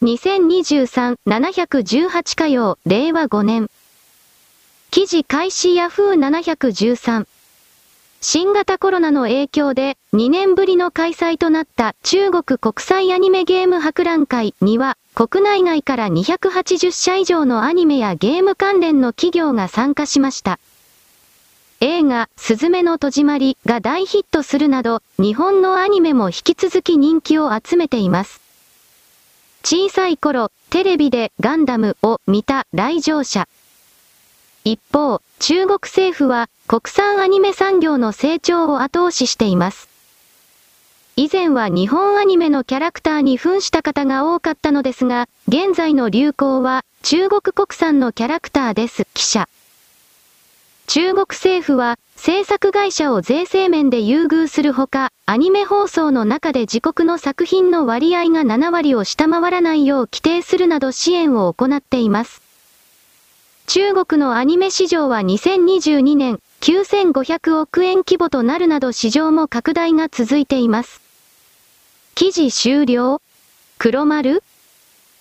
2023-718火曜、令和5年。記事開始ヤフー713。新型コロナの影響で2年ぶりの開催となった中国国際アニメゲーム博覧会には国内外から280社以上のアニメやゲーム関連の企業が参加しました。映画、すずめの戸締まりが大ヒットするなど、日本のアニメも引き続き人気を集めています。小さい頃、テレビでガンダムを見た来場者。一方、中国政府は国産アニメ産業の成長を後押ししています。以前は日本アニメのキャラクターに扮した方が多かったのですが、現在の流行は中国国産のキャラクターです。記者。中国政府は制作会社を税制面で優遇するほか、アニメ放送の中で自国の作品の割合が7割を下回らないよう規定するなど支援を行っています。中国のアニメ市場は2022年9500億円規模となるなど市場も拡大が続いています。記事終了黒丸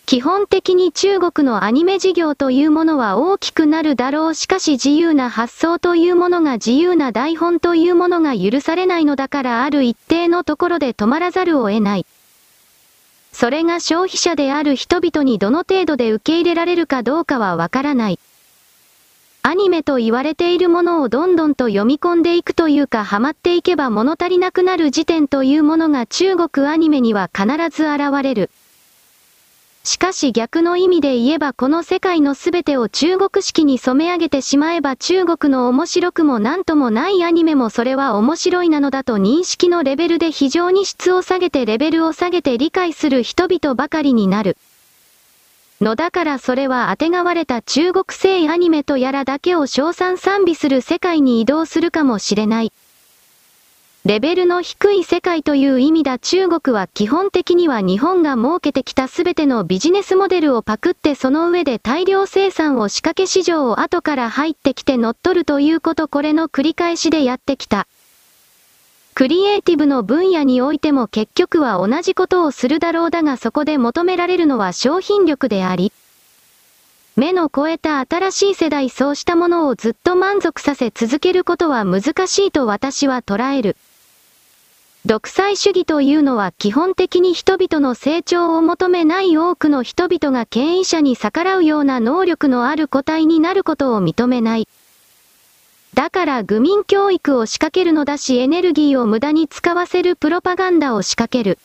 基本的に中国のアニメ事業というものは大きくなるだろうしかし自由な発想というものが自由な台本というものが許されないのだからある一定のところで止まらざるを得ない。それが消費者である人々にどの程度で受け入れられるかどうかはわからない。アニメと言われているものをどんどんと読み込んでいくというかハマっていけば物足りなくなる時点というものが中国アニメには必ず現れる。しかし逆の意味で言えばこの世界の全てを中国式に染め上げてしまえば中国の面白くもなんともないアニメもそれは面白いなのだと認識のレベルで非常に質を下げてレベルを下げて理解する人々ばかりになる。のだからそれは当てがわれた中国製アニメとやらだけを称賛賛美する世界に移動するかもしれない。レベルの低い世界という意味だ中国は基本的には日本が設けてきたすべてのビジネスモデルをパクってその上で大量生産を仕掛け市場を後から入ってきて乗っ取るということこれの繰り返しでやってきた。クリエイティブの分野においても結局は同じことをするだろうだがそこで求められるのは商品力であり、目の超えた新しい世代そうしたものをずっと満足させ続けることは難しいと私は捉える。独裁主義というのは基本的に人々の成長を求めない多くの人々が権威者に逆らうような能力のある個体になることを認めない。だから愚民教育を仕掛けるのだしエネルギーを無駄に使わせるプロパガンダを仕掛ける。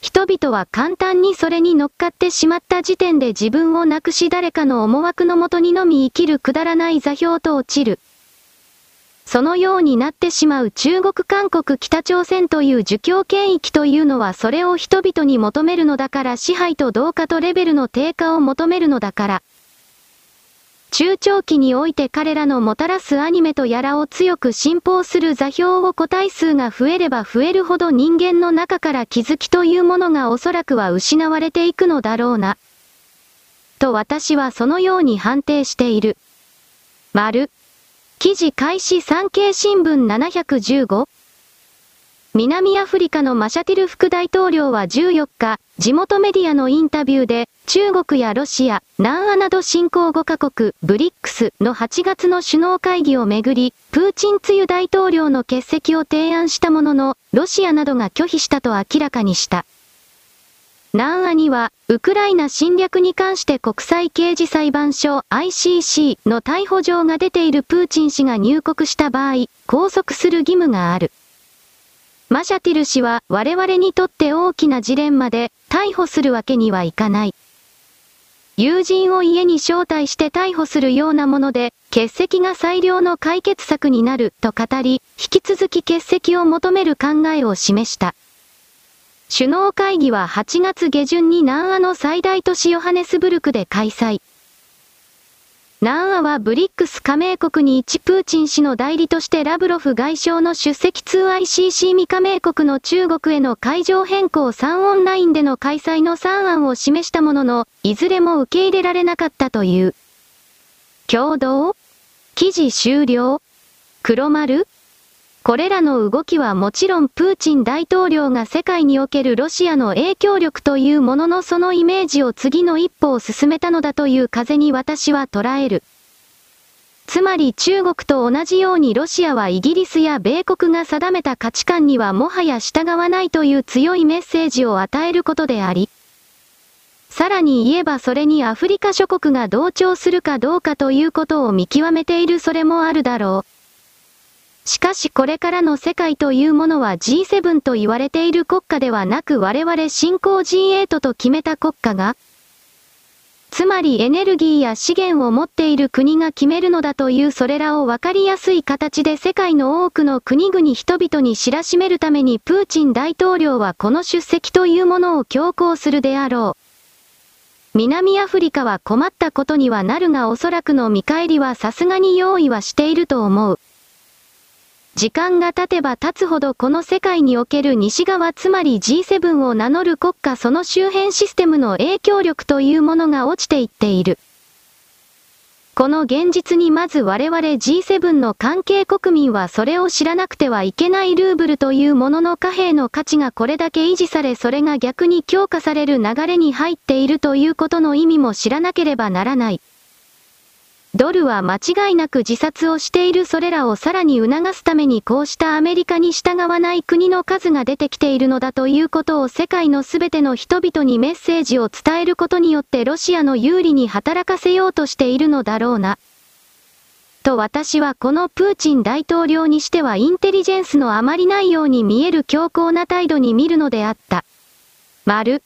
人々は簡単にそれに乗っかってしまった時点で自分をなくし誰かの思惑のもとにのみ生きるくだらない座標と落ちる。そのようになってしまう中国韓国北朝鮮という儒教権益というのはそれを人々に求めるのだから支配と同化とレベルの低下を求めるのだから。中長期において彼らのもたらすアニメとやらを強く信奉する座標を個体数が増えれば増えるほど人間の中から気づきというものがおそらくは失われていくのだろうな。と私はそのように判定している。丸。記事開始産経新聞715南アフリカのマシャティル副大統領は14日、地元メディアのインタビューで、中国やロシア、南アなど新興5カ国、ブリックスの8月の首脳会議をめぐり、プーチンツユ大統領の欠席を提案したものの、ロシアなどが拒否したと明らかにした。南アには、ウクライナ侵略に関して国際刑事裁判所 ICC の逮捕状が出ているプーチン氏が入国した場合、拘束する義務がある。マシャティル氏は我々にとって大きなジレンマで逮捕するわけにはいかない。友人を家に招待して逮捕するようなもので、欠席が最良の解決策になると語り、引き続き欠席を求める考えを示した。首脳会議は8月下旬に南アの最大都市ヨハネスブルクで開催。南アはブリックス加盟国に一プーチン氏の代理としてラブロフ外相の出席 2ICC 未加盟国の中国への会場変更3オンラインでの開催の3案を示したものの、いずれも受け入れられなかったという。共同？記事終了？黒丸？これらの動きはもちろんプーチン大統領が世界におけるロシアの影響力というもののそのイメージを次の一歩を進めたのだという風に私は捉える。つまり中国と同じようにロシアはイギリスや米国が定めた価値観にはもはや従わないという強いメッセージを与えることであり、さらに言えばそれにアフリカ諸国が同調するかどうかということを見極めているそれもあるだろう。しかしこれからの世界というものは G7 と言われている国家ではなく我々新興 G8 と決めた国家が、つまりエネルギーや資源を持っている国が決めるのだというそれらをわかりやすい形で世界の多くの国々人々に知らしめるためにプーチン大統領はこの出席というものを強行するであろう。南アフリカは困ったことにはなるがおそらくの見返りはさすがに用意はしていると思う。時間が経てば経つほどこの世界における西側つまり G7 を名乗る国家その周辺システムの影響力というものが落ちていっている。この現実にまず我々 G7 の関係国民はそれを知らなくてはいけないルーブルというものの貨幣の価値がこれだけ維持されそれが逆に強化される流れに入っているということの意味も知らなければならない。ドルは間違いなく自殺をしているそれらをさらに促すためにこうしたアメリカに従わない国の数が出てきているのだということを世界のすべての人々にメッセージを伝えることによってロシアの有利に働かせようとしているのだろうな。と私はこのプーチン大統領にしてはインテリジェンスのあまりないように見える強硬な態度に見るのであった。丸。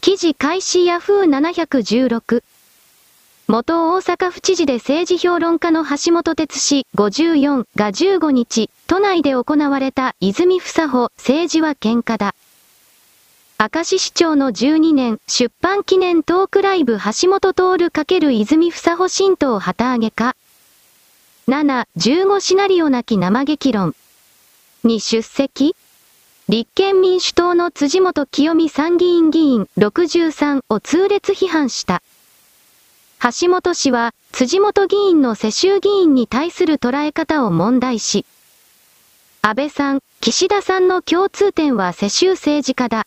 記事開始ヤフー716。元大阪府知事で政治評論家の橋本哲氏54が15日、都内で行われた泉房穂政治は喧嘩だ。明石市長の12年出版記念トークライブ橋本徹×泉房穂新党旗揚げか。7、15シナリオなき生激論。に出席立憲民主党の辻元清美参議院議員63を痛烈批判した。橋本氏は、辻元議員の世襲議員に対する捉え方を問題し、安倍さん、岸田さんの共通点は世襲政治家だ。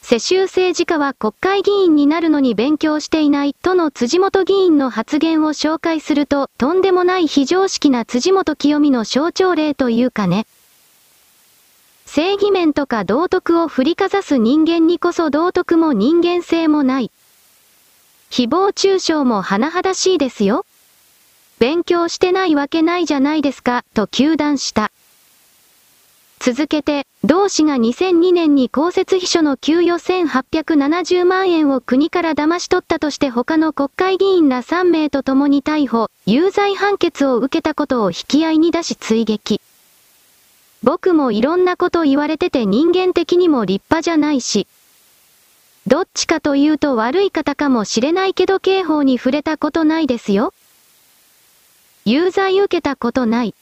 世襲政治家は国会議員になるのに勉強していないとの辻元議員の発言を紹介すると、とんでもない非常識な辻元清美の象徴例というかね。正義面とか道徳を振りかざす人間にこそ道徳も人間性もない。誹謗中傷も甚だしいですよ。勉強してないわけないじゃないですか、と糾弾した。続けて、同氏が2002年に公設秘書の給与1870万円を国から騙し取ったとして他の国会議員ら3名と共に逮捕、有罪判決を受けたことを引き合いに出し追撃。僕もいろんなこと言われてて人間的にも立派じゃないし、どっちかというと悪い方かもしれないけど刑法に触れたことないですよ。有罪受けたことない。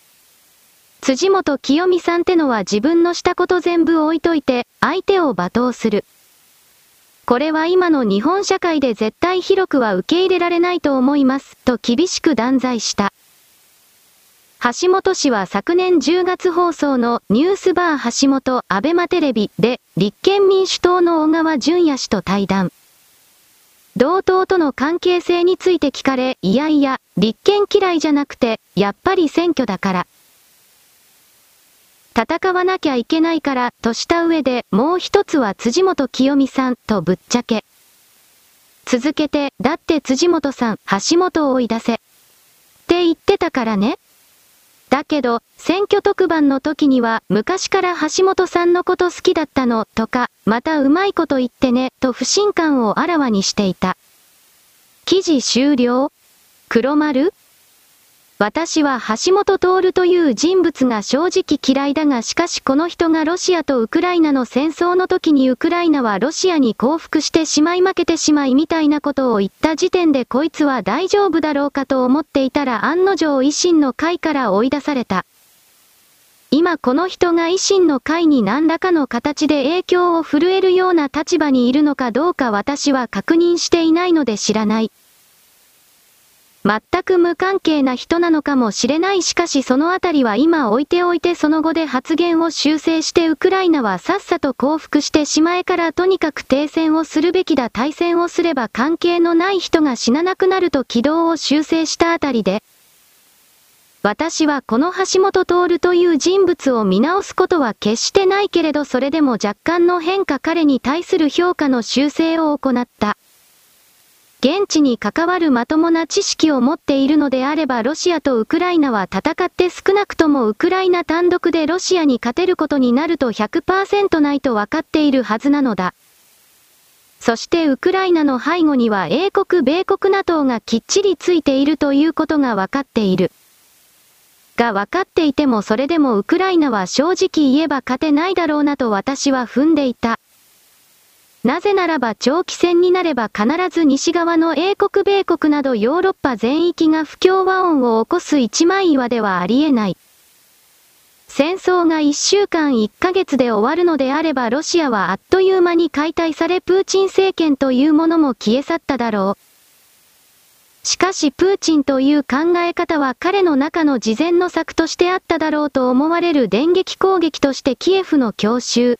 辻元清美さんってのは自分のしたこと全部置いといて、相手を罵倒する。これは今の日本社会で絶対広くは受け入れられないと思います、と厳しく断罪した。橋本氏は昨年10月放送のニュースバー橋本アベマテレビで立憲民主党の小川淳也氏と対談。同党との関係性について聞かれ、いやいや、立憲嫌いじゃなくて、やっぱり選挙だから。戦わなきゃいけないから、とした上で、もう一つは辻元清美さん、とぶっちゃけ。続けて、だって辻元さん、橋本を追い出せ。って言ってたからね。だけど、選挙特番の時には、昔から橋本さんのこと好きだったの、とか、またうまいこと言ってね、と不信感をあらわにしていた。記事終了？黒丸？私は橋本徹という人物が正直嫌いだがしかしこの人がロシアとウクライナの戦争の時にウクライナはロシアに降伏してしまい負けてしまいみたいなことを言った時点でこいつは大丈夫だろうかと思っていたら案の定維新の会から追い出された。今この人が維新の会に何らかの形で影響を震えるような立場にいるのかどうか私は確認していないので知らない。全く無関係な人なのかもしれないしかしそのあたりは今置いておいてその後で発言を修正してウクライナはさっさと降伏してしまえからとにかく停戦をするべきだ対戦をすれば関係のない人が死ななくなると軌道を修正したあたりで、私はこの橋本徹という人物を見直すことは決してないけれどそれでも若干の変化彼に対する評価の修正を行った。現地に関わるまともな知識を持っているのであればロシアとウクライナは戦って少なくともウクライナ単独でロシアに勝てることになると100%ないと分かっているはずなのだ。そしてウクライナの背後には英国米国 NATO がきっちりついているということが分かっている。が分かっていてもそれでもウクライナは正直言えば勝てないだろうなと私は踏んでいた。なぜならば長期戦になれば必ず西側の英国米国などヨーロッパ全域が不協和音を起こす一枚岩ではありえない。戦争が1週間1ヶ月で終わるのであればロシアはあっという間に解体されプーチン政権というものも消え去っただろう。しかしプーチンという考え方は彼の中の事前の策としてあっただろうと思われる電撃攻撃としてキエフの強襲。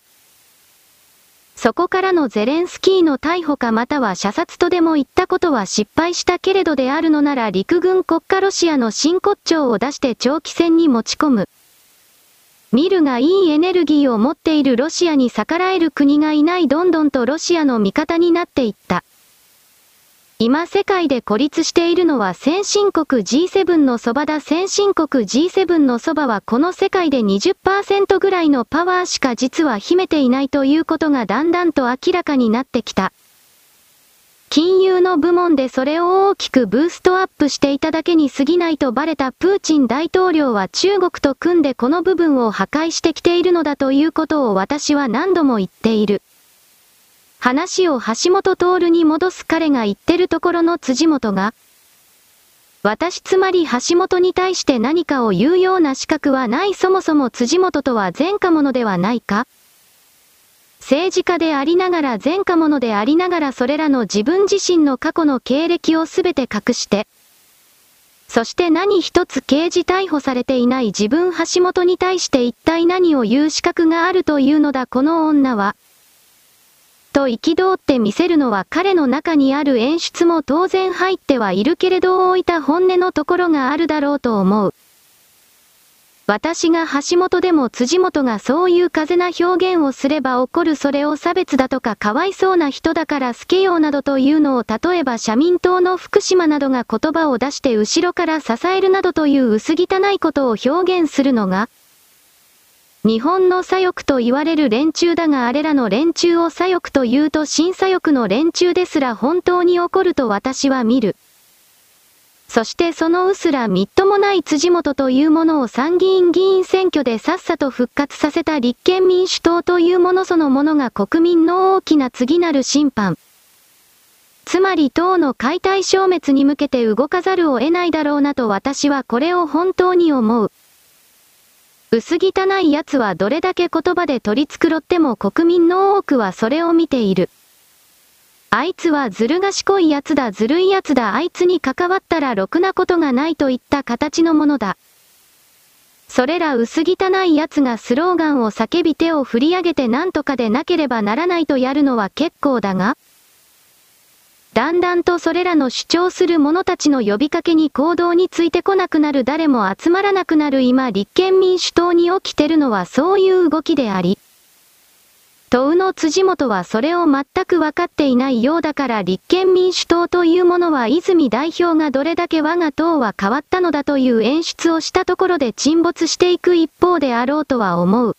そこからのゼレンスキーの逮捕かまたは射殺とでも言ったことは失敗したけれどであるのなら陸軍国家ロシアの真骨頂を出して長期戦に持ち込む。見るがいいエネルギーを持っているロシアに逆らえる国がいないどんどんとロシアの味方になっていった。今世界で孤立しているのは先進国 G7 のそばだ先進国 G7 のそばはこの世界で20%ぐらいのパワーしか実は秘めていないということがだんだんと明らかになってきた。金融の部門でそれを大きくブーストアップしていただけに過ぎないとバレたプーチン大統領は中国と組んでこの部分を破壊してきているのだということを私は何度も言っている。話を橋本徹に戻す彼が言ってるところの辻元が、私つまり橋本に対して何かを言うような資格はないそもそも辻元とは前科者ではないか政治家でありながら前科者でありながらそれらの自分自身の過去の経歴をすべて隠して、そして何一つ刑事逮捕されていない自分橋本に対して一体何を言う資格があるというのだこの女は。と憤って見せるのは彼の中にある演出も当然入ってはいるけれど置いた本音のところがあるだろうと思う。私が橋本でも辻元がそういう風な表現をすれば起こるそれを差別だとかかわいそうな人だから好けようなどというのを例えば社民党の福島などが言葉を出して後ろから支えるなどという薄汚いことを表現するのが、日本の左翼と言われる連中だがあれらの連中を左翼と言うと新左翼の連中ですら本当に起こると私は見る。そしてそのうすらみっともない辻元というものを参議院議員選挙でさっさと復活させた立憲民主党というものそのものが国民の大きな次なる審判。つまり党の解体消滅に向けて動かざるを得ないだろうなと私はこれを本当に思う。薄汚い奴はどれだけ言葉で取り繕っても国民の多くはそれを見ている。あいつはずる賢い奴だずるい奴だあいつに関わったらろくなことがないといった形のものだ。それら薄汚い奴がスローガンを叫び手を振り上げて何とかでなければならないとやるのは結構だが、だんだんとそれらの主張する者たちの呼びかけに行動についてこなくなる誰も集まらなくなる今立憲民主党に起きてるのはそういう動きであり、党の辻元はそれを全く分かっていないようだから立憲民主党というものは泉代表がどれだけ我が党は変わったのだという演出をしたところで沈没していく一方であろうとは思う。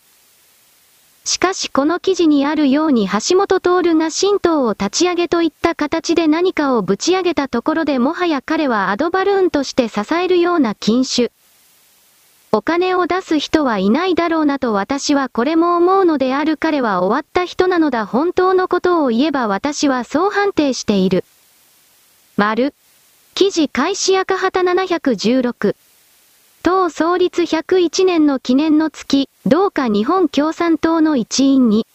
しかしこの記事にあるように橋本徹が新党を立ち上げといった形で何かをぶち上げたところでもはや彼はアドバルーンとして支えるような禁酒。お金を出す人はいないだろうなと私はこれも思うのである彼は終わった人なのだ本当のことを言えば私はそう判定している。丸。記事開始赤旗716。党創立101年の記念の月、どうか日本共産党の一員に。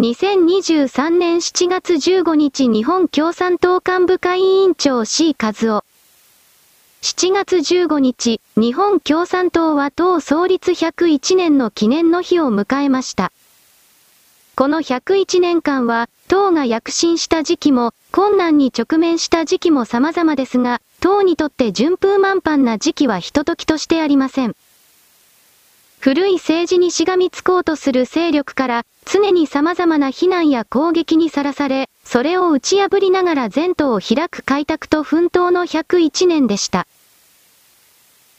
2023年7月15日日本共産党幹部会委員長 C 和夫。7月15日、日本共産党は党創立101年の記念の日を迎えました。この101年間は、党が躍進した時期も、困難に直面した時期も様々ですが、党にとって順風満帆な時期はひとときとしてありません。古い政治にしがみつこうとする勢力から、常に様々な非難や攻撃にさらされ、それを打ち破りながら前途を開く開拓と奮闘の101年でした。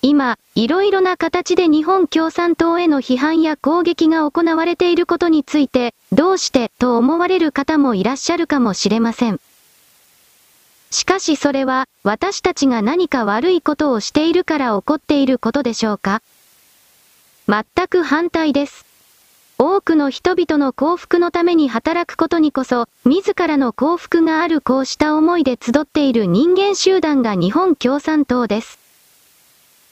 今、いろいろな形で日本共産党への批判や攻撃が行われていることについて、どうしてと思われる方もいらっしゃるかもしれません。しかしそれは、私たちが何か悪いことをしているから起こっていることでしょうか？全く反対です。多くの人々の幸福のために働くことにこそ、自らの幸福があるこうした思いで集っている人間集団が日本共産党です。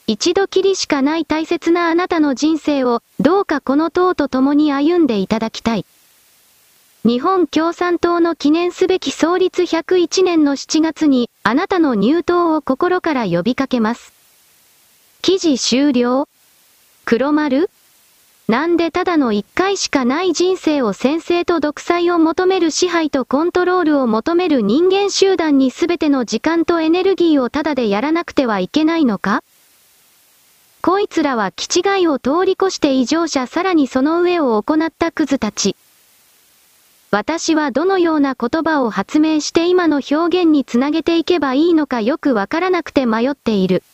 一度きりしかない大切なあなたの人生を、どうかこの党と共に歩んでいただきたい。日本共産党の記念すべき創立101年の7月に、あなたの入党を心から呼びかけます。記事終了黒丸なんでただの一回しかない人生を先制と独裁を求める支配とコントロールを求める人間集団に全ての時間とエネルギーをただでやらなくてはいけないのかこいつらは気違いを通り越して異常者さらにその上を行ったクズたち。私はどのような言葉を発明して今の表現につなげていけばいいのかよくわからなくて迷っている。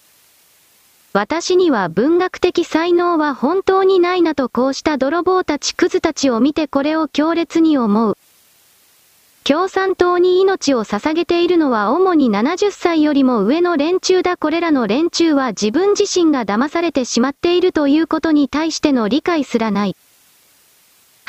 私には文学的才能は本当にないなとこうした泥棒たちクズたちを見てこれを強烈に思う。共産党に命を捧げているのは主に70歳よりも上の連中だ。これらの連中は自分自身が騙されてしまっているということに対しての理解すらない。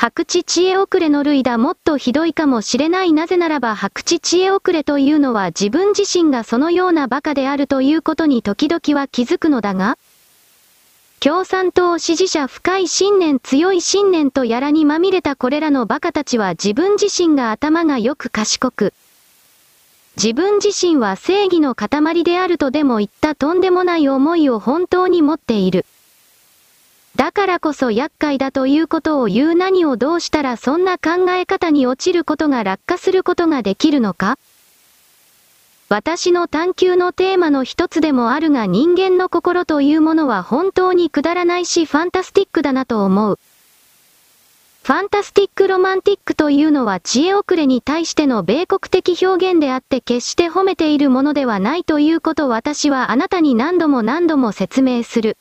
白地知恵遅れの類だもっとひどいかもしれないなぜならば白地知恵遅れというのは自分自身がそのような馬鹿であるということに時々は気づくのだが共産党支持者深い信念強い信念とやらにまみれたこれらの馬鹿たちは自分自身が頭がよく賢く、自分自身は正義の塊であるとでも言ったとんでもない思いを本当に持っている。だからこそ厄介だということを言う何をどうしたらそんな考え方に落ちることが落下することができるのか？私の探求のテーマの一つでもあるが人間の心というものは本当にくだらないしファンタスティックだなと思う。ファンタスティックロマンティックというのは知恵遅れに対しての米国的表現であって決して褒めているものではないということ私はあなたに何度も何度も説明する。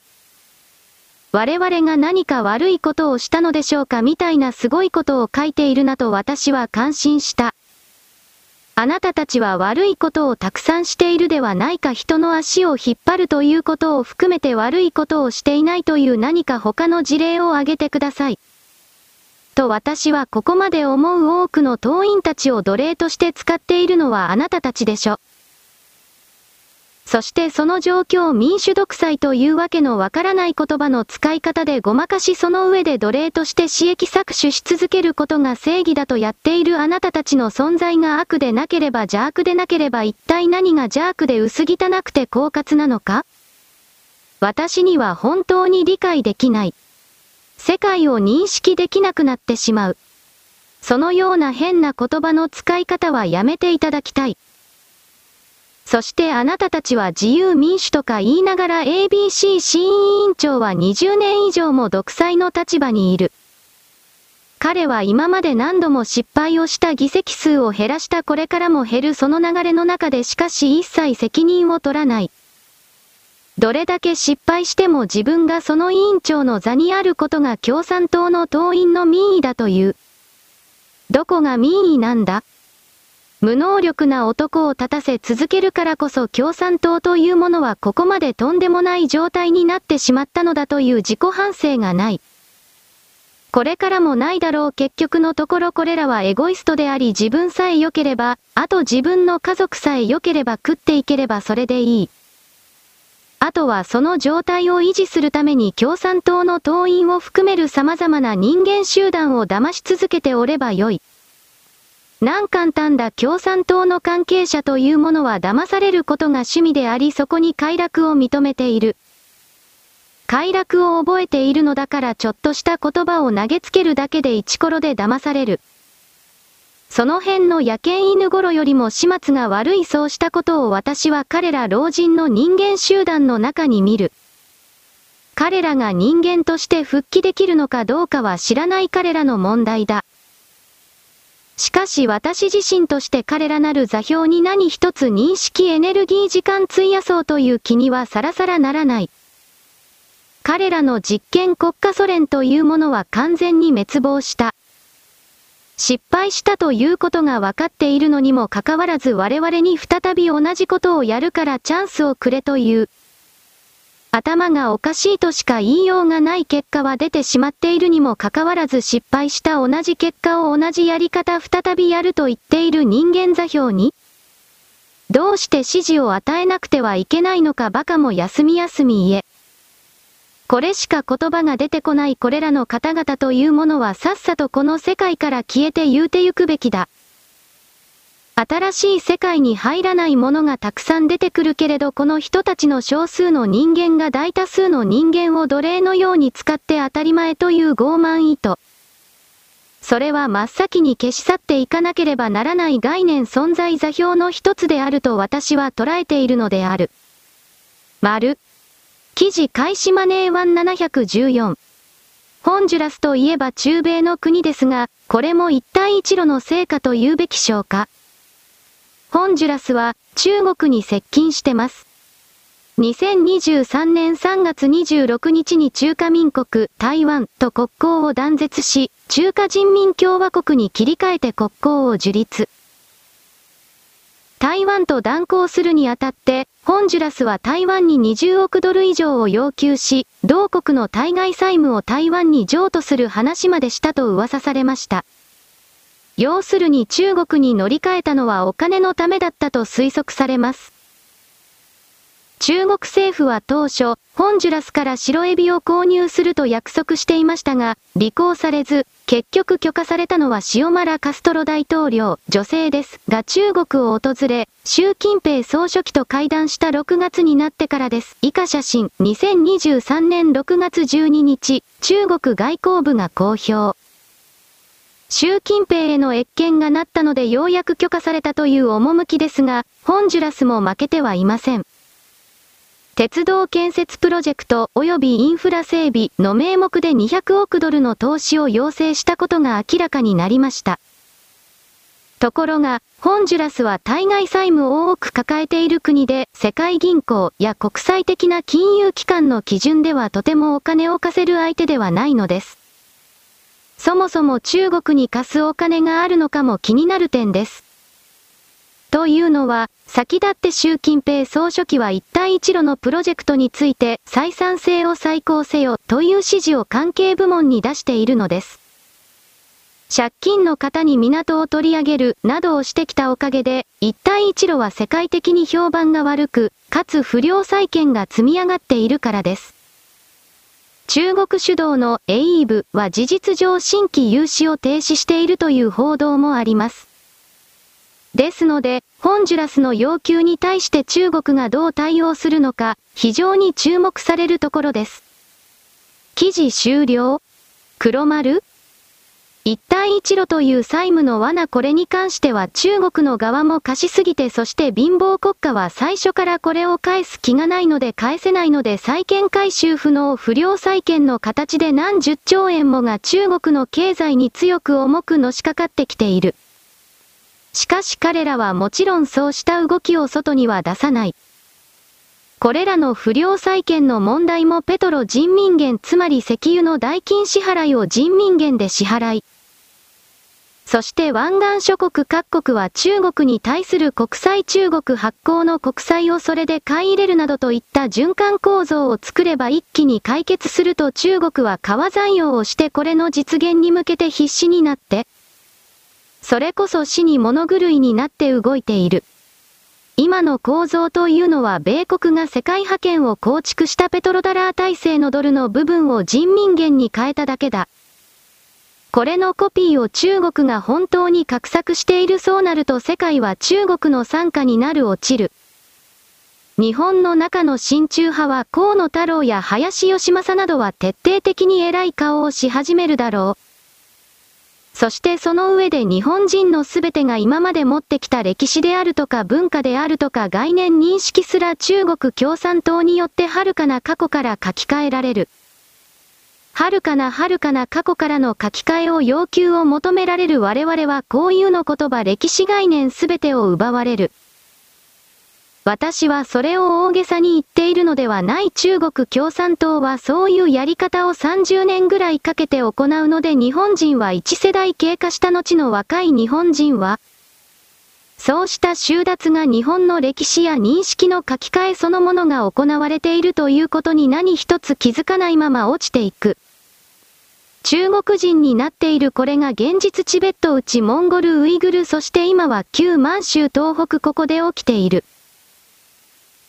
我々が何か悪いことをしたのでしょうかみたいなすごいことを書いているなと私は感心した。あなたたちは悪いことをたくさんしているではないか人の足を引っ張るということを含めて悪いことをしていないという何か他の事例を挙げてください。と私はここまで思う多くの党員たちを奴隷として使っているのはあなたたちでしょ。そしてその状況民主独裁というわけのわからない言葉の使い方でごまかしその上で奴隷として私益搾取し続けることが正義だとやっているあなたたちの存在が悪でなければ邪悪でなければ一体何が邪悪で薄汚くて狡猾なのか私には本当に理解できない。世界を認識できなくなってしまう。そのような変な言葉の使い方はやめていただきたい。そしてあなたたちは自由民主とか言いながら ABC 審委員長は20年以上も独裁の立場にいる。彼は今まで何度も失敗をした議席数を減らしたこれからも減るその流れの中でしかし一切責任を取らない。どれだけ失敗しても自分がその委員長の座にあることが共産党の党員の民意だという。どこが民意なんだ？無能力な男を立たせ続けるからこそ共産党というものはここまでとんでもない状態になってしまったのだという自己反省がない。これからもないだろう結局のところこれらはエゴイストであり自分さえ良ければ、あと自分の家族さえ良ければ食っていければそれでいい。あとはその状態を維持するために共産党の党員を含める様々な人間集団を騙し続けておればよい。難簡単だ共産党の関係者というものは騙されることが趣味でありそこに快楽を認めている。快楽を覚えているのだからちょっとした言葉を投げつけるだけで一コロで騙される。その辺の野犬犬頃よりも始末が悪いそうしたことを私は彼ら老人の人間集団の中に見る。彼らが人間として復帰できるのかどうかは知らない彼らの問題だ。しかし私自身として彼らなる座標に何一つ認識エネルギー時間費やそうという気にはさらさらならない。彼らの実験国家ソ連というものは完全に滅亡した。失敗したということが分かっているのにもかかわらず我々に再び同じことをやるからチャンスをくれという。頭がおかしいとしか言いようがない結果は出てしまっているにもかかわらず失敗した同じ結果を同じやり方再びやると言っている人間座標にどうして指示を与えなくてはいけないのかバカも休み休み言え。これしか言葉が出てこないこれらの方々というものはさっさとこの世界から消えて言うてゆくべきだ。新しい世界に入らないものがたくさん出てくるけれどこの人たちの少数の人間が大多数の人間を奴隷のように使って当たり前という傲慢意図。それは真っ先に消し去っていかなければならない概念存在座標の一つであると私は捉えているのである。丸。記事開始マネー1714。ホンジュラスといえば中米の国ですが、これも一帯一路の成果と言うべきしょうか。ホンジュラスは中国に接近してます。2023年3月26日に中華民国台湾と国交を断絶し、中華人民共和国に切り替えて国交を樹立。台湾と断交するにあたって、ホンジュラスは台湾に20億ドル以上を要求し、同国の対外債務を台湾に譲渡する話までしたと噂されました。要するに中国に乗り換えたのはお金のためだったと推測されます。中国政府は当初、ホンジュラスから白エビを購入すると約束していましたが、履行されず、結局許可されたのはシオマラ・カストロ大統領、女性です、が中国を訪れ、習近平総書記と会談した6月になってからです。以下写真、2023年6月12日、中国外交部が公表。習近平への謁見がなったのでようやく許可されたという趣ですが、ホンジュラスも負けてはいません。鉄道建設プロジェクト及びインフラ整備の名目で200億ドルの投資を要請したことが明らかになりました。ところが、ホンジュラスは対外債務を多く抱えている国で、世界銀行や国際的な金融機関の基準ではとてもお金を貸せる相手ではないのです。そもそも中国に貸すお金があるのかも気になる点です。というのは、先立って習近平総書記は一帯一路のプロジェクトについて採算性を再考せよという指示を関係部門に出しているのです。借金の方に港を取り上げるなどをしてきたおかげで、一帯一路は世界的に評判が悪く、かつ不良債権が積み上がっているからです。中国主導のエイーブは事実上新規融資を停止しているという報道もあります。ですので、ホンジュラスの要求に対して中国がどう対応するのか、非常に注目されるところです。記事終了黒丸一帯一路という債務の罠これに関しては中国の側も貸しすぎてそして貧乏国家は最初からこれを返す気がないので返せないので債権回収不能不良債権の形で何十兆円もが中国の経済に強く重くのしかかってきている。しかし彼らはもちろんそうした動きを外には出さない。これらの不良債権の問題もペトロ人民元つまり石油の代金支払いを人民元で支払い。そして湾岸諸国各国は中国に対する国際中国発行の国債をそれで買い入れるなどといった循環構造を作れば一気に解決すると中国は川残用をしてこれの実現に向けて必死になって、それこそ死に物狂いになって動いている。今の構造というのは米国が世界覇権を構築したペトロダラー体制のドルの部分を人民元に変えただけだ。これのコピーを中国が本当に画策しているそうなると世界は中国の参加になる落ちる。日本の中の親中派は河野太郎や林義正などは徹底的に偉い顔をし始めるだろう。そしてその上で日本人のすべてが今まで持ってきた歴史であるとか文化であるとか概念認識すら中国共産党によって遥かな過去から書き換えられる。遥かな遥かな過去からの書き換えを要求を求められる我々はこういうの言葉歴史概念すべてを奪われる。私はそれを大げさに言っているのではない中国共産党はそういうやり方を30年ぐらいかけて行うので日本人は1世代経過した後の若い日本人は、そうした収奪が日本の歴史や認識の書き換えそのものが行われているということに何一つ気づかないまま落ちていく。中国人になっているこれが現実チベット内モンゴルウイグルそして今は旧満州東北ここで起きている。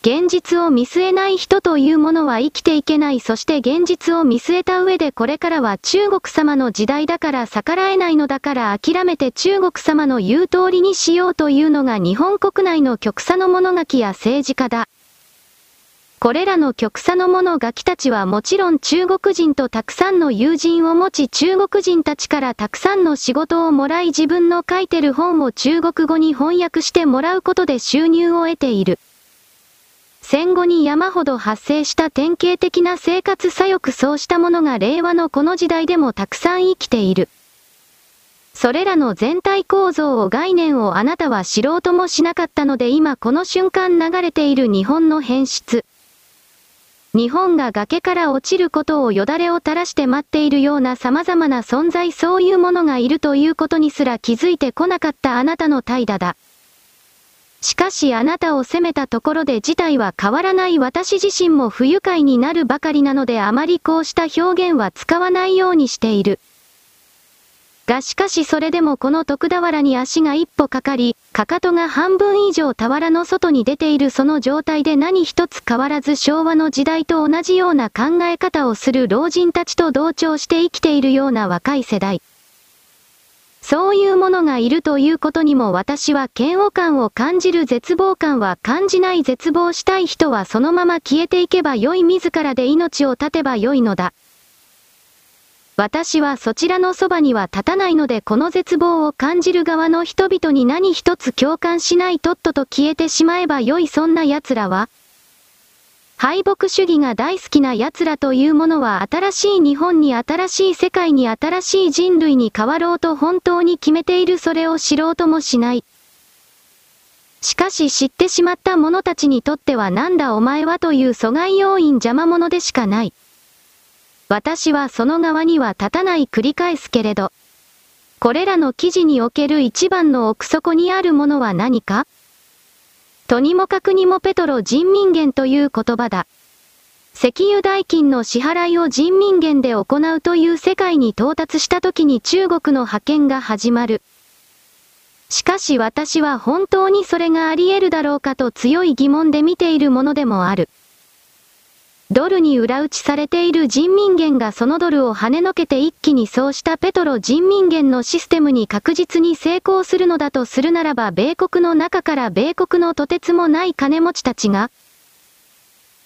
現実を見据えない人というものは生きていけないそして現実を見据えた上でこれからは中国様の時代だから逆らえないのだから諦めて中国様の言う通りにしようというのが日本国内の極左の物書きや政治家だ。これらの極左の物書きたちはもちろん中国人とたくさんの友人を持ち中国人たちからたくさんの仕事をもらい自分の書いてる本を中国語に翻訳してもらうことで収入を得ている。戦後に山ほど発生した典型的な生活左翼そうしたものが令和のこの時代でもたくさん生きている。それらの全体構造を概念をあなたは知ろうともしなかったので今この瞬間流れている日本の変質。日本が崖から落ちることをよだれを垂らして待っているような様々な存在そういうものがいるということにすら気づいてこなかったあなたの怠惰だ。しかしあなたを責めたところで事態は変わらない私自身も不愉快になるばかりなのであまりこうした表現は使わないようにしている。がしかしそれでもこの徳俵に足が一歩かかり、かかとが半分以上俵の外に出ているその状態で何一つ変わらず昭和の時代と同じような考え方をする老人たちと同調して生きているような若い世代。そういうものがいるということにも私は嫌悪感を感じる絶望感は感じない絶望したい人はそのまま消えていけば良い自らで命を絶てば良いのだ。私はそちらのそばには立たないのでこの絶望を感じる側の人々に何一つ共感しないとっとと消えてしまえば良いそんな奴らは、敗北主義が大好きな奴らというものは新しい日本に新しい世界に新しい人類に変わろうと本当に決めているそれを知ろうともしない。しかし知ってしまった者たちにとってはなんだお前はという阻害要因邪魔者でしかない。私はその側には立たない繰り返すけれど。これらの記事における一番の奥底にあるものは何か？とにもかくにもペトロ人民元という言葉だ。石油代金の支払いを人民元で行うという世界に到達した時に中国の派遣が始まる。しかし私は本当にそれがあり得るだろうかと強い疑問で見ているものでもある。ドルに裏打ちされている人民元がそのドルを跳ねのけて一気にそうしたペトロ人民元のシステムに確実に成功するのだとするならば米国の中から米国のとてつもない金持ちたちが、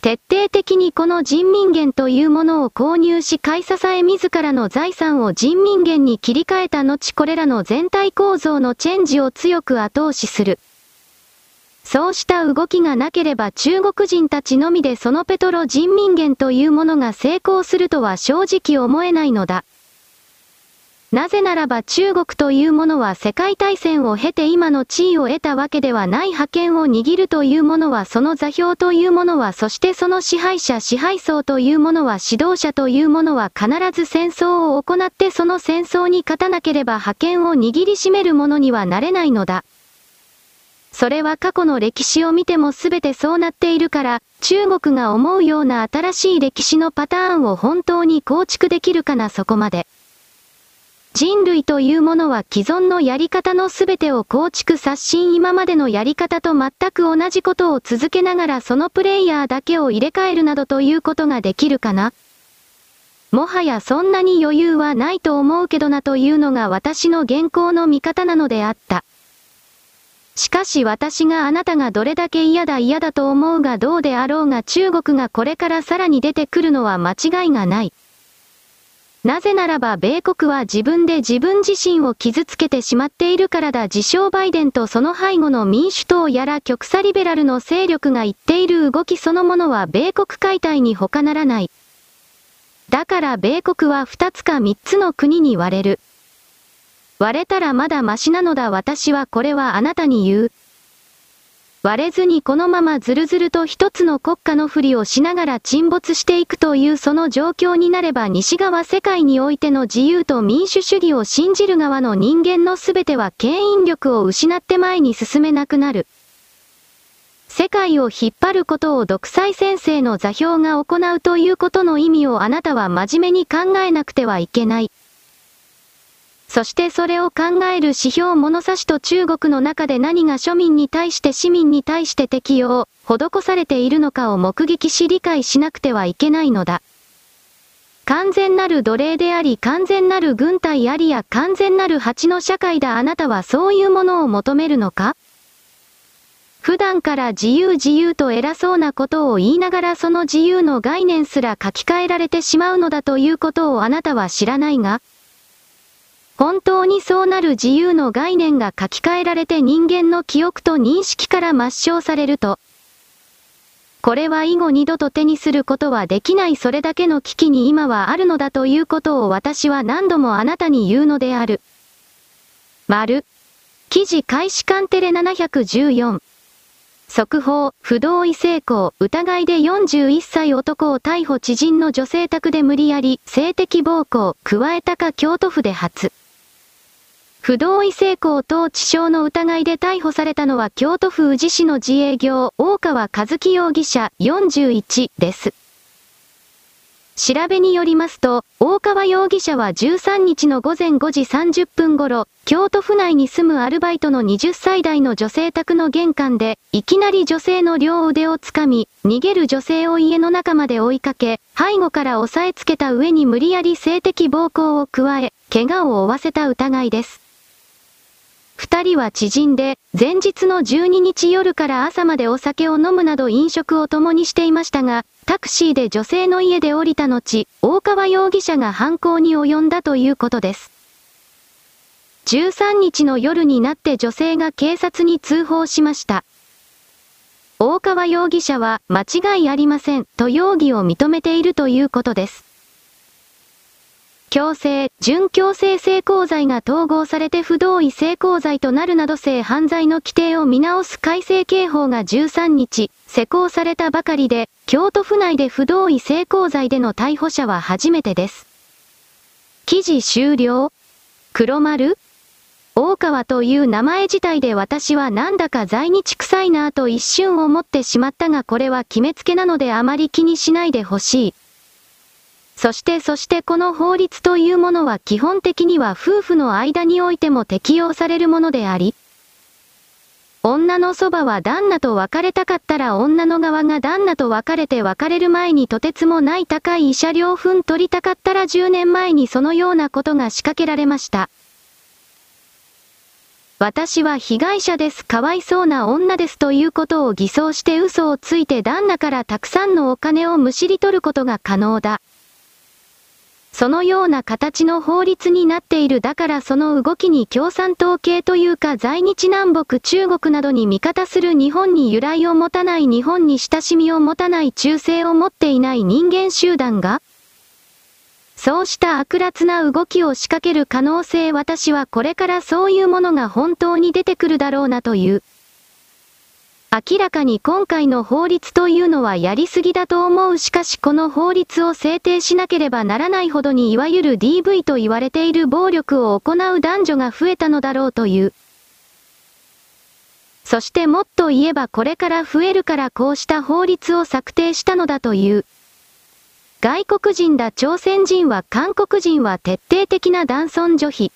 徹底的にこの人民元というものを購入し買い支え自らの財産を人民元に切り替えた後これらの全体構造のチェンジを強く後押しする。そうした動きがなければ中国人たちのみでそのペトロ人民元というものが成功するとは正直思えないのだ。なぜならば中国というものは世界大戦を経て今の地位を得たわけではない覇権を握るというものはその座標というものはそしてその支配者支配層というものは指導者というものは必ず戦争を行ってその戦争に勝たなければ覇権を握りしめるものにはなれないのだ。それは過去の歴史を見ても全てそうなっているから、中国が思うような新しい歴史のパターンを本当に構築できるかなそこまで。人類というものは既存のやり方の全てを構築刷新今までのやり方と全く同じことを続けながらそのプレイヤーだけを入れ替えるなどということができるかなもはやそんなに余裕はないと思うけどなというのが私の現行の見方なのであった。しかし私があなたがどれだけ嫌だ嫌だと思うがどうであろうが中国がこれからさらに出てくるのは間違いがない。なぜならば米国は自分で自分自身を傷つけてしまっているからだ自称バイデンとその背後の民主党やら極左リベラルの勢力が言っている動きそのものは米国解体に他ならない。だから米国は2つか3つの国に割れる。割れたらまだマシなのだ私はこれはあなたに言う。割れずにこのままずるずると一つの国家のふりをしながら沈没していくというその状況になれば西側世界においての自由と民主主義を信じる側の人間のすべては牽引力を失って前に進めなくなる。世界を引っ張ることを独裁先生の座標が行うということの意味をあなたは真面目に考えなくてはいけない。そしてそれを考える指標物差しと中国の中で何が庶民に対して市民に対して適用、施されているのかを目撃し理解しなくてはいけないのだ。完全なる奴隷であり完全なる軍隊ありや完全なる蜂の社会だあなたはそういうものを求めるのか？普段から自由自由と偉そうなことを言いながらその自由の概念すら書き換えられてしまうのだということをあなたは知らないが本当にそうなる自由の概念が書き換えられて人間の記憶と認識から抹消されると、これは以後二度と手にすることはできないそれだけの危機に今はあるのだということを私は何度もあなたに言うのである。丸。記事開始官テレ714。速報、不同意性交、疑いで41歳男を逮捕知人の女性宅で無理やり、性的暴行、加えたか京都府で初。不同意性交等致傷の疑いで逮捕されたのは京都府宇治市の自営業、大川和樹容疑者41です。調べによりますと、大川容疑者は13日の午前5時30分頃、京都府内に住むアルバイトの20歳代の女性宅の玄関で、いきなり女性の両腕をつかみ、逃げる女性を家の中まで追いかけ、背後から押さえつけた上に無理やり性的暴行を加え、怪我を負わせた疑いです。二人は知人で、前日の12日夜から朝までお酒を飲むなど飲食を共にしていましたが、タクシーで女性の家で降りた後、大川容疑者が犯行に及んだということです。13日の夜になって女性が警察に通報しました。大川容疑者は間違いありませんと容疑を認めているということです。強制、準強制性交罪が統合されて不同意性交罪となるなど性犯罪の規定を見直す改正刑法が13日、施行されたばかりで、京都府内で不同意性交罪での逮捕者は初めてです。記事終了黒丸大川という名前自体で私はなんだか在日臭いなぁと一瞬思ってしまったがこれは決めつけなのであまり気にしないでほしい。そしてそしてこの法律というものは基本的には夫婦の間においても適用されるものであり、女のそばは旦那と別れたかったら女の側が旦那と別れて別れる前にとてつもない高い慰謝料分取りたかったら10年前にそのようなことが仕掛けられました。私は被害者です。かわいそうな女ですということを偽装して嘘をついて旦那からたくさんのお金をむしり取ることが可能だ。そのような形の法律になっているだからその動きに共産党系というか在日南北中国などに味方する日本に由来を持たない日本に親しみを持たない忠誠を持っていない人間集団がそうした悪辣な動きを仕掛ける可能性私はこれからそういうものが本当に出てくるだろうなという。明らかに今回の法律というのはやりすぎだと思うしかしこの法律を制定しなければならないほどにいわゆる DV と言われている暴力を行う男女が増えたのだろうという。そしてもっと言えばこれから増えるからこうした法律を策定したのだという。外国人だ朝鮮人は韓国人は徹底的な男尊女卑。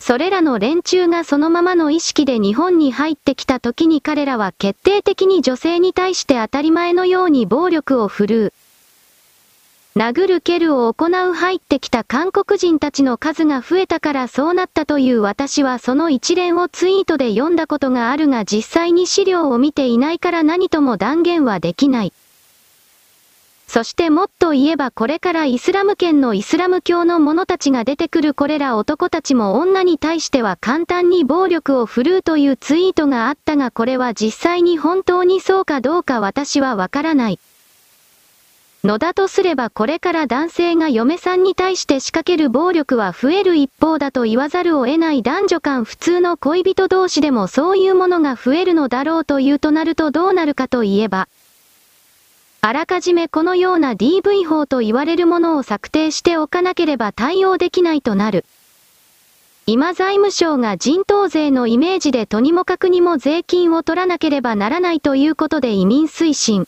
それらの連中がそのままの意識で日本に入ってきた時に彼らは決定的に女性に対して当たり前のように暴力を振るう。殴る蹴るを行う入ってきた韓国人たちの数が増えたからそうなったという私はその一連をツイートで読んだことがあるが実際に資料を見ていないから何とも断言はできない。そしてもっと言えばこれからイスラム圏のイスラム教の者たちが出てくるこれら男たちも女に対しては簡単に暴力を振るうというツイートがあったがこれは実際に本当にそうかどうか私はわからない。のだとすればこれから男性が嫁さんに対して仕掛ける暴力は増える一方だと言わざるを得ない男女間普通の恋人同士でもそういうものが増えるのだろうというとなるとどうなるかといえば、あらかじめこのような DV 法と言われるものを策定しておかなければ対応できないとなる。今財務省が人頭税のイメージでとにもかくにも税金を取らなければならないということで移民推進。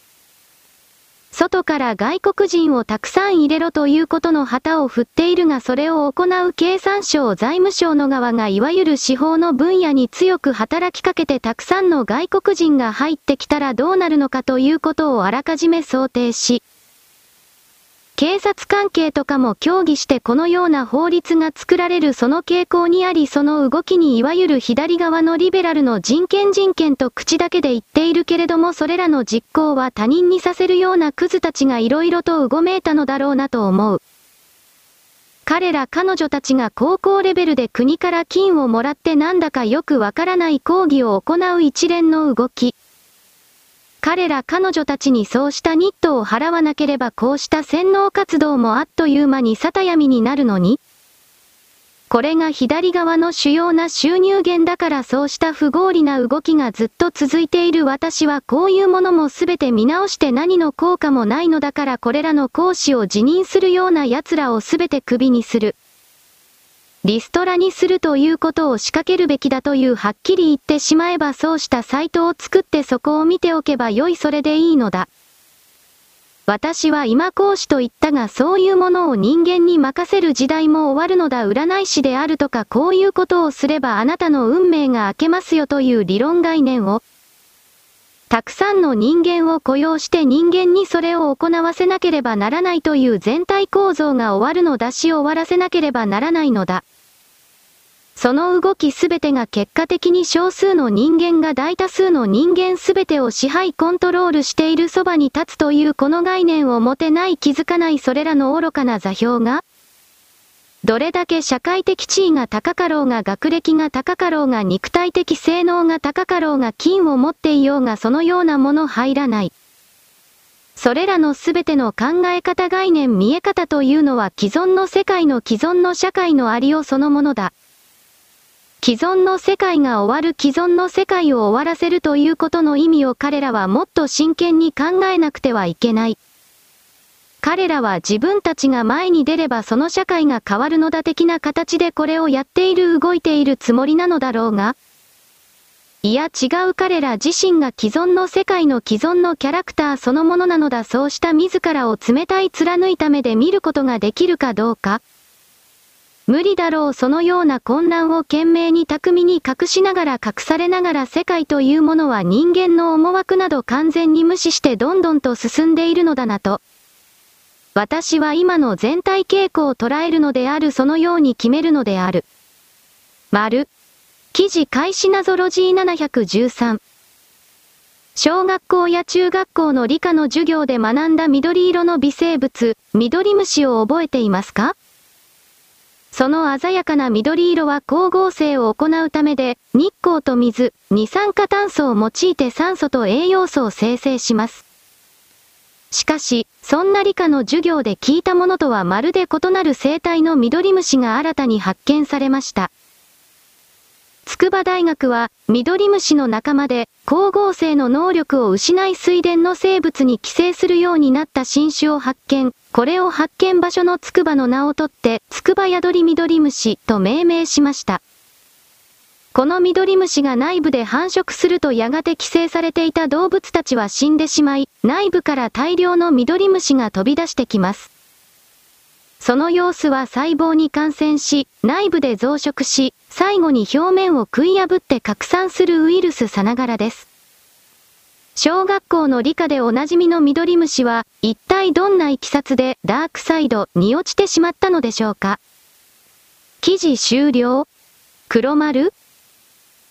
外から外国人をたくさん入れろということの旗を振っているがそれを行う経産省財務省の側がいわゆる司法の分野に強く働きかけてたくさんの外国人が入ってきたらどうなるのかということをあらかじめ想定し、警察関係とかも協議してこのような法律が作られるその傾向にありその動きにいわゆる左側のリベラルの人権人権と口だけで言っているけれどもそれらの実行は他人にさせるようなクズたちが色々とうごめいたのだろうなと思う。彼ら彼女たちが高校レベルで国から金をもらってなんだかよくわからない講義を行う一連の動き。彼ら彼女たちにそうしたニットを払わなければこうした洗脳活動もあっという間に沙闇になるのにこれが左側の主要な収入源だからそうした不合理な動きがずっと続いている私はこういうものもすべて見直して何の効果もないのだからこれらの講師を辞任するような奴らをすべて首にする。リストラにするということを仕掛けるべきだというはっきり言ってしまえばそうしたサイトを作ってそこを見ておけば良いそれでいいのだ。私は今講師と言ったがそういうものを人間に任せる時代も終わるのだ占い師であるとかこういうことをすればあなたの運命が明けますよという理論概念をたくさんの人間を雇用して人間にそれを行わせなければならないという全体構造が終わるのだし終わらせなければならないのだ。その動きすべてが結果的に少数の人間が大多数の人間すべてを支配コントロールしているそばに立つというこの概念を持てない気づかないそれらの愚かな座標がどれだけ社会的地位が高かろうが学歴が高かろうが肉体的性能が高かろうが金を持っていようがそのようなもの入らない。それらのすべての考え方概念見え方というのは既存の世界の既存の社会のありよそのものだ。既存の世界が終わる既存の世界を終わらせるということの意味を彼らはもっと真剣に考えなくてはいけない。彼らは自分たちが前に出ればその社会が変わるのだ的な形でこれをやっている動いているつもりなのだろうが、いや違う彼ら自身が既存の世界の既存のキャラクターそのものなのだそうした自らを冷たい貫いた目で見ることができるかどうか。無理だろうそのような混乱を懸命に巧みに隠しながら隠されながら世界というものは人間の思惑など完全に無視してどんどんと進んでいるのだなと。私は今の全体傾向を捉えるのであるそのように決めるのである。丸。記事開始ナゾロジー713。小学校や中学校の理科の授業で学んだ緑色の微生物、緑虫を覚えていますか？その鮮やかな緑色は光合成を行うためで、日光と水、二酸化炭素を用いて酸素と栄養素を生成します。しかし、そんな理科の授業で聞いたものとはまるで異なる生態の緑虫が新たに発見されました。筑波大学は、緑虫の仲間で、光合成の能力を失い水田の生物に寄生するようになった新種を発見。これを発見場所の筑波の名を取って、筑波宿り緑虫と命名しました。この緑虫が内部で繁殖するとやがて寄生されていた動物たちは死んでしまい、内部から大量の緑虫が飛び出してきます。その様子は細胞に感染し、内部で増殖し、最後に表面を食い破って拡散するウイルスさながらです。小学校の理科でおなじみの緑虫は、一体どんな経緯でダークサイドに落ちてしまったのでしょうか？記事終了？黒丸？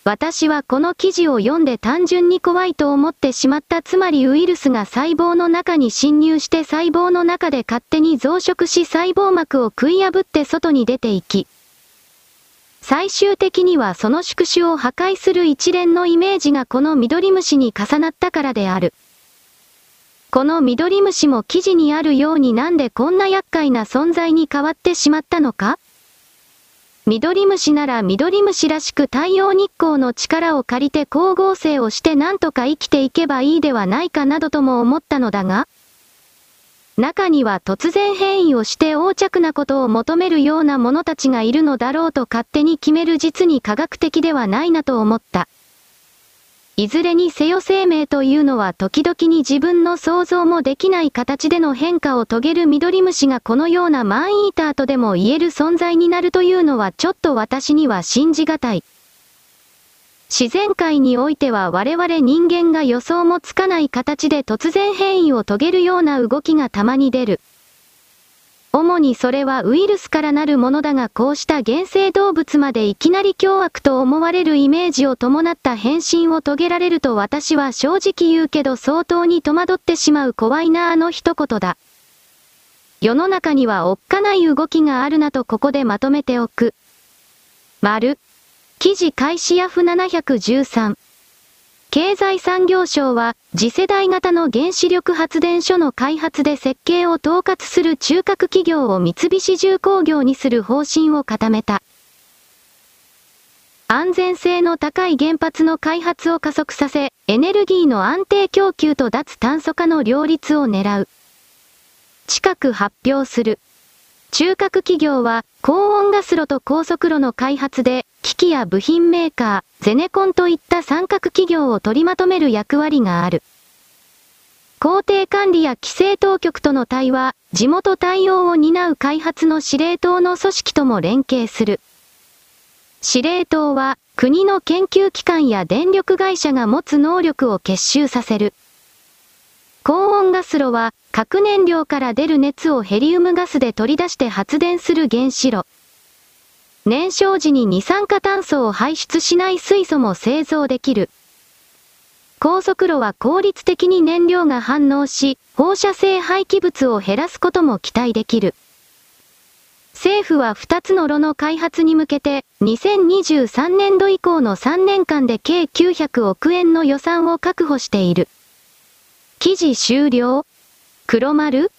私はこの記事を読んで単純に怖いと思ってしまった。つまりウイルスが細胞の中に侵入して細胞の中で勝手に増殖し細胞膜を食い破って外に出ていき、最終的にはその宿主を破壊する一連のイメージがこの緑虫に重なったからである。この緑虫も記事にあるようになんでこんな厄介な存在に変わってしまったのか？緑虫なら緑虫らしく太陽日光の力を借りて光合成をしてなんとか生きていけばいいではないかなどとも思ったのだが、中には突然変異をして横着なことを求めるような者たちがいるのだろうと勝手に決める実に科学的ではないなと思った。いずれにせよ生命というのは時々に自分の想像もできない形での変化を遂げる緑虫がこのようなマンイーターとでも言える存在になるというのはちょっと私には信じがたい。自然界においては我々人間が予想もつかない形で突然変異を遂げるような動きがたまに出る。主にそれはウイルスからなるものだがこうした原生動物までいきなり凶悪と思われるイメージを伴った変身を遂げられると私は正直言うけど相当に戸惑ってしまう怖いなあの一言だ。世の中にはおっかない動きがあるなとここでまとめておく。丸。記事開始 F713。経済産業省は、次世代型の原子力発電所の開発で設計を統括する中核企業を三菱重工業にする方針を固めた。安全性の高い原発の開発を加速させ、エネルギーの安定供給と脱炭素化の両立を狙う。近く発表する。中核企業は、高温ガス炉と高速炉の開発で、機器や部品メーカー、ゼネコンといった三角企業を取りまとめる役割がある。工程管理や規制当局との対話、地元対応を担う開発の司令塔の組織とも連携する。司令塔は、国の研究機関や電力会社が持つ能力を結集させる。高温ガス炉は、核燃料から出る熱をヘリウムガスで取り出して発電する原子炉。燃焼時に二酸化炭素を排出しない水素も製造できる。高速炉は効率的に燃料が反応し、放射性廃棄物を減らすことも期待できる。政府は2つの炉の開発に向けて、2023年度以降の3年間で計900億円の予算を確保している。記事終了黒丸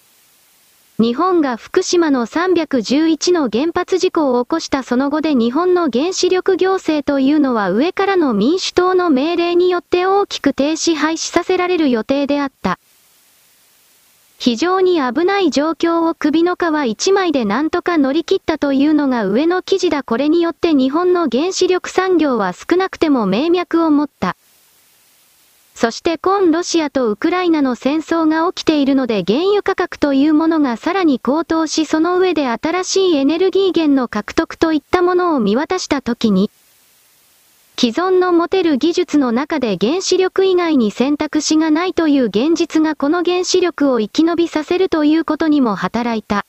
日本が福島の311の原発事故を起こしたその後で日本の原子力行政というのは上からの民主党の命令によって大きく停止廃止させられる予定であった。非常に危ない状況を首の皮一枚でなんとか乗り切ったというのが上の記事だこれによって日本の原子力産業は少なくても命脈を持った。そして今ロシアとウクライナの戦争が起きているので原油価格というものがさらに高騰しその上で新しいエネルギー源の獲得といったものを見渡したときに、既存の持てる技術の中で原子力以外に選択肢がないという現実がこの原子力を生き延びさせるということにも働いた。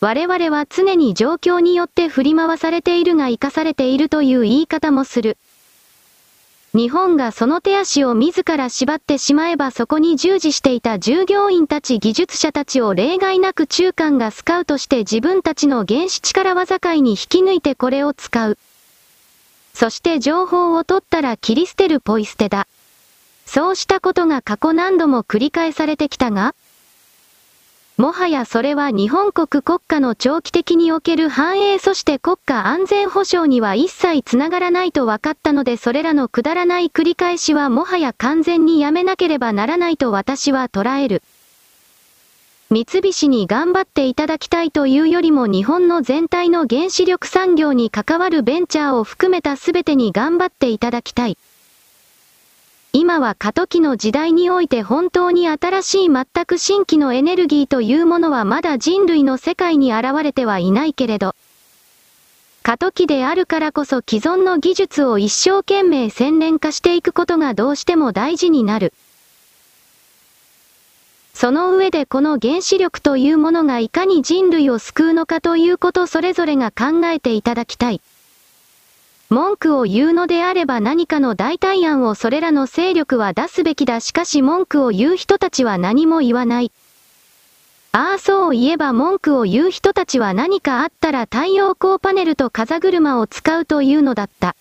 我々は常に状況によって振り回されているが生かされているという言い方もする。日本がその手足を自ら縛ってしまえばそこに従事していた従業員たち技術者たちを例外なく中間がスカウトして自分たちの原始力技界に引き抜いてこれを使う。そして情報を取ったら切り捨てるポイ捨てだ。そうしたことが過去何度も繰り返されてきたが、もはやそれは日本国国家の長期的における繁栄そして国家安全保障には一切つながらないと分かったのでそれらのくだらない繰り返しはもはや完全にやめなければならないと私は捉える。三菱に頑張っていただきたいというよりも日本の全体の原子力産業に関わるベンチャーを含めた全てに頑張っていただきたい。今は過渡期の時代において本当に新しい全く新規のエネルギーというものはまだ人類の世界に現れてはいないけれど、過渡期であるからこそ既存の技術を一生懸命洗練化していくことがどうしても大事になる。その上でこの原子力というものがいかに人類を救うのかということそれぞれが考えていただきたい。文句を言うのであれば何かの代替案をそれらの勢力は出すべきだしかし文句を言う人たちは何も言わない。ああそう言えば文句を言う人たちは何かあったら太陽光パネルと風車を使うというのだった。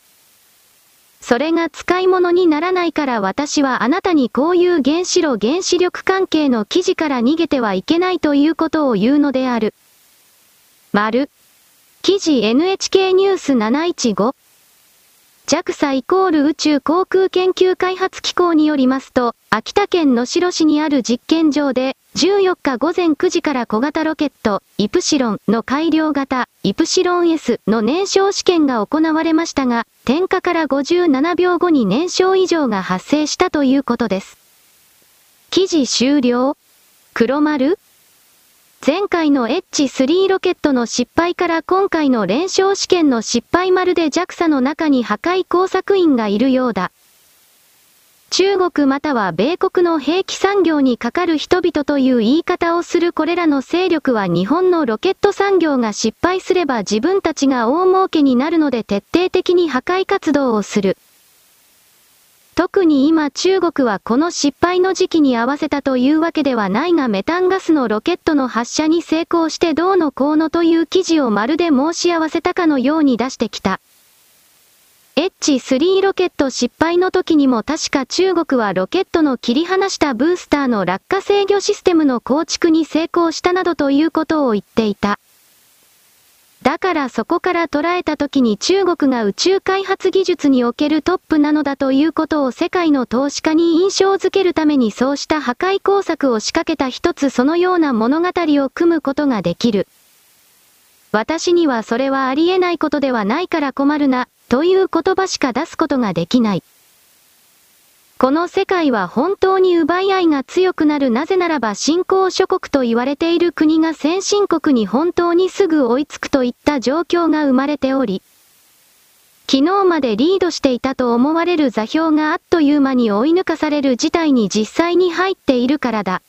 それが使い物にならないから私はあなたにこういう原子炉原子力関係の記事から逃げてはいけないということを言うのである。丸。記事 NHK ニュース715 JAXA イコール宇宙航空研究開発機構によりますと、秋田県能代市にある実験場で、14日午前9時から小型ロケット、イプシロンの改良型、イプシロン S の燃焼試験が行われましたが、点火から57秒後に燃焼異常が発生したということです。記事終了黒丸前回の H3 ロケットの失敗から今回の連勝試験の失敗まるで JAXA の中に破壊工作員がいるようだ。中国または米国の兵器産業にかかる人々という言い方をするこれらの勢力は日本のロケット産業が失敗すれば自分たちが大儲けになるので徹底的に破壊活動をする。特に今中国はこの失敗の時期に合わせたというわけではないがメタンガスのロケットの発射に成功してどうのこうのという記事をまるで申し合わせたかのように出してきた。H3 ロケット失敗の時にも確か中国はロケットの切り離したブースターの落下制御システムの構築に成功したなどということを言っていた。だからそこから捉えた時に中国が宇宙開発技術におけるトップなのだということを世界の投資家に印象づけるためにそうした破壊工作を仕掛けた一つそのような物語を組むことができる。私にはそれはありえないことではないから困るな、という言葉しか出すことができない。この世界は本当に奪い合いが強くなるなぜならば新興諸国と言われている国が先進国に本当にすぐ追いつくといった状況が生まれており、昨日までリードしていたと思われる座標があっという間に追い抜かされる事態に実際に入っているからだ。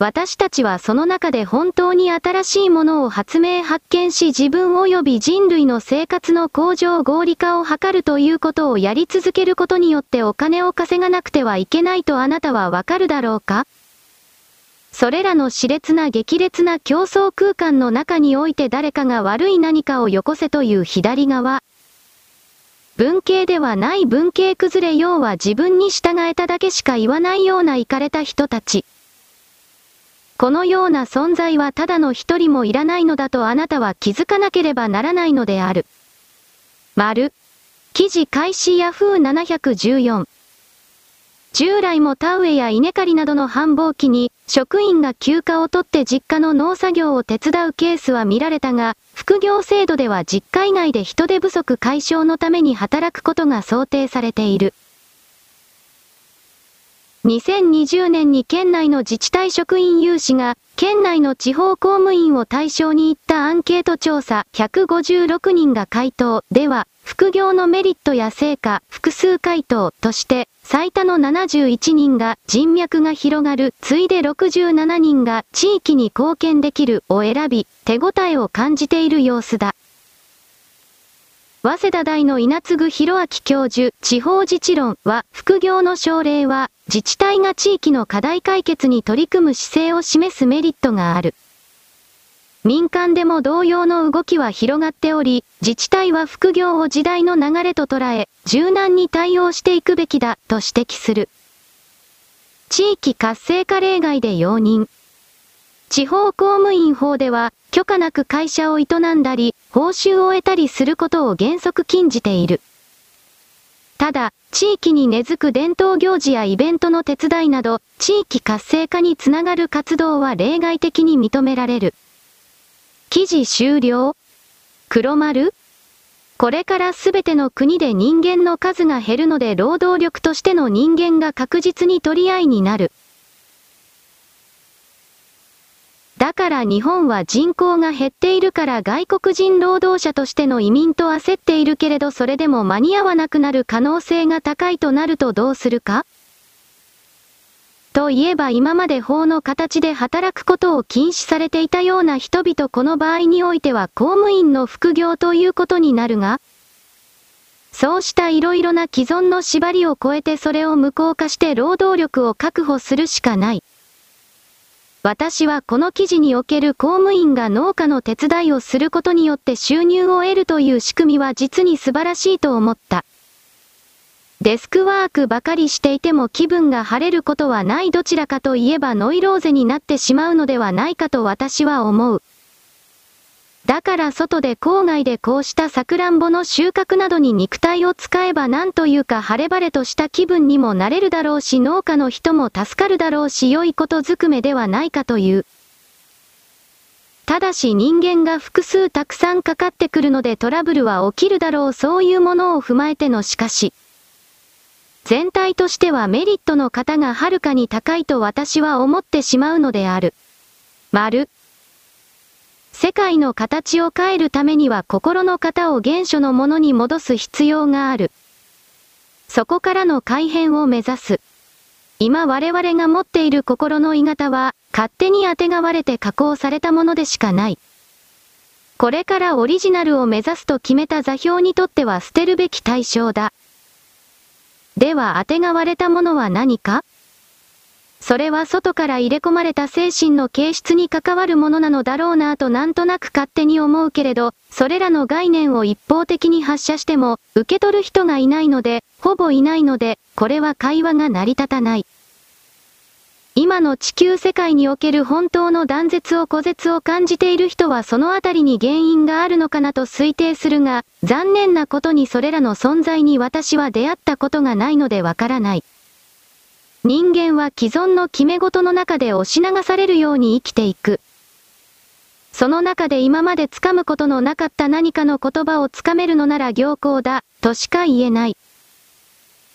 私たちはその中で本当に新しいものを発明発見し自分及び人類の生活の向上合理化を図るということをやり続けることによってお金を稼がなくてはいけないとあなたはわかるだろうか？それらの熾烈な激烈な競争空間の中において誰かが悪い何かをよこせという左側。文系ではない文系崩れ要は自分に従えただけしか言わないようなイかれた人たち。このような存在はただの一人もいらないのだとあなたは気づかなければならないのである。丸。記事開始ヤフー714。従来も田植えや稲刈りなどの繁忙期に、職員が休暇を取って実家の農作業を手伝うケースは見られたが、副業制度では実家以外で人手不足解消のために働くことが想定されている。2020年に県内の自治体職員有志が、県内の地方公務員を対象に行ったアンケート調査156人が回答では、副業のメリットや成果、複数回答として、最多の71人が人脈が広がる、ついで67人が地域に貢献できるを選び、手応えを感じている様子だ。早稲田大の稲継博明教授、地方自治論は、副業の奨励は、自治体が地域の課題解決に取り組む姿勢を示すメリットがある。民間でも同様の動きは広がっており、自治体は副業を時代の流れと捉え、柔軟に対応していくべきだ、と指摘する。地域活性化例外で容認。地方公務員法では、許可なく会社を営んだり、報酬を得たりすることを原則禁じている。ただ、地域に根付く伝統行事やイベントの手伝いなど、地域活性化につながる活動は例外的に認められる。記事終了黒丸これからすべての国で人間の数が減るので労働力としての人間が確実に取り合いになる。だから日本は人口が減っているから外国人労働者としての移民と焦っているけれどそれでも間に合わなくなる可能性が高いとなるとどうするかといえば今まで法の形で働くことを禁止されていたような人々この場合においては公務員の副業ということになるが、そうした色々な既存の縛りを超えてそれを無効化して労働力を確保するしかない。私はこの記事における公務員が農家の手伝いをすることによって収入を得るという仕組みは実に素晴らしいと思った。デスクワークばかりしていても気分が晴れることはないどちらかといえばノイローゼになってしまうのではないかと私は思う。だから外で郊外でこうしたサクランボの収穫などに肉体を使えばなんというか晴れ晴れとした気分にもなれるだろうし農家の人も助かるだろうし良いことずくめではないかという。ただし人間が複数たくさんかかってくるのでトラブルは起きるだろうそういうものを踏まえてのしかし。全体としてはメリットの方がはるかに高いと私は思ってしまうのである。丸。世界の形を変えるためには心の型を原初のものに戻す必要がある。そこからの改変を目指す。今我々が持っている心の鋳型は、勝手に当てがわれて加工されたものでしかない。これからオリジナルを目指すと決めた座標にとっては捨てるべき対象だ。では当てがわれたものは何か？それは外から入れ込まれた精神の形質に関わるものなのだろうなぁとなんとなく勝手に思うけれど、それらの概念を一方的に発射しても、受け取る人がいないので、ほぼいないので、これは会話が成り立たない。今の地球世界における本当の断絶を孤絶を感じている人はそのあたりに原因があるのかなと推定するが、残念なことにそれらの存在に私は出会ったことがないのでわからない。人間は既存の決め事の中で押し流されるように生きていく。その中で今まで掴むことのなかった何かの言葉を掴めるのなら行幸だ、としか言えない。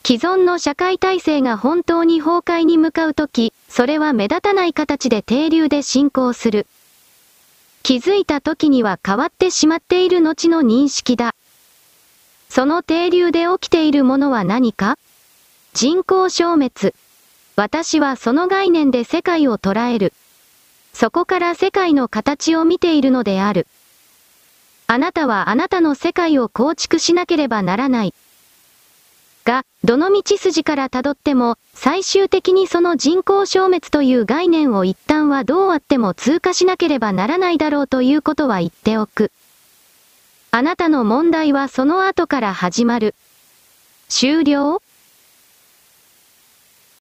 既存の社会体制が本当に崩壊に向かうとき、それは目立たない形で停留で進行する。気づいた時には変わってしまっている後の認識だ。その停留で起きているものは何か？人口消滅。私はその概念で世界を捉える。そこから世界の形を見ているのである。あなたはあなたの世界を構築しなければならない。が、どの道筋から辿っても、最終的にその人口消滅という概念を一旦はどうあっても通過しなければならないだろうということは言っておく。あなたの問題はその後から始まる。終了？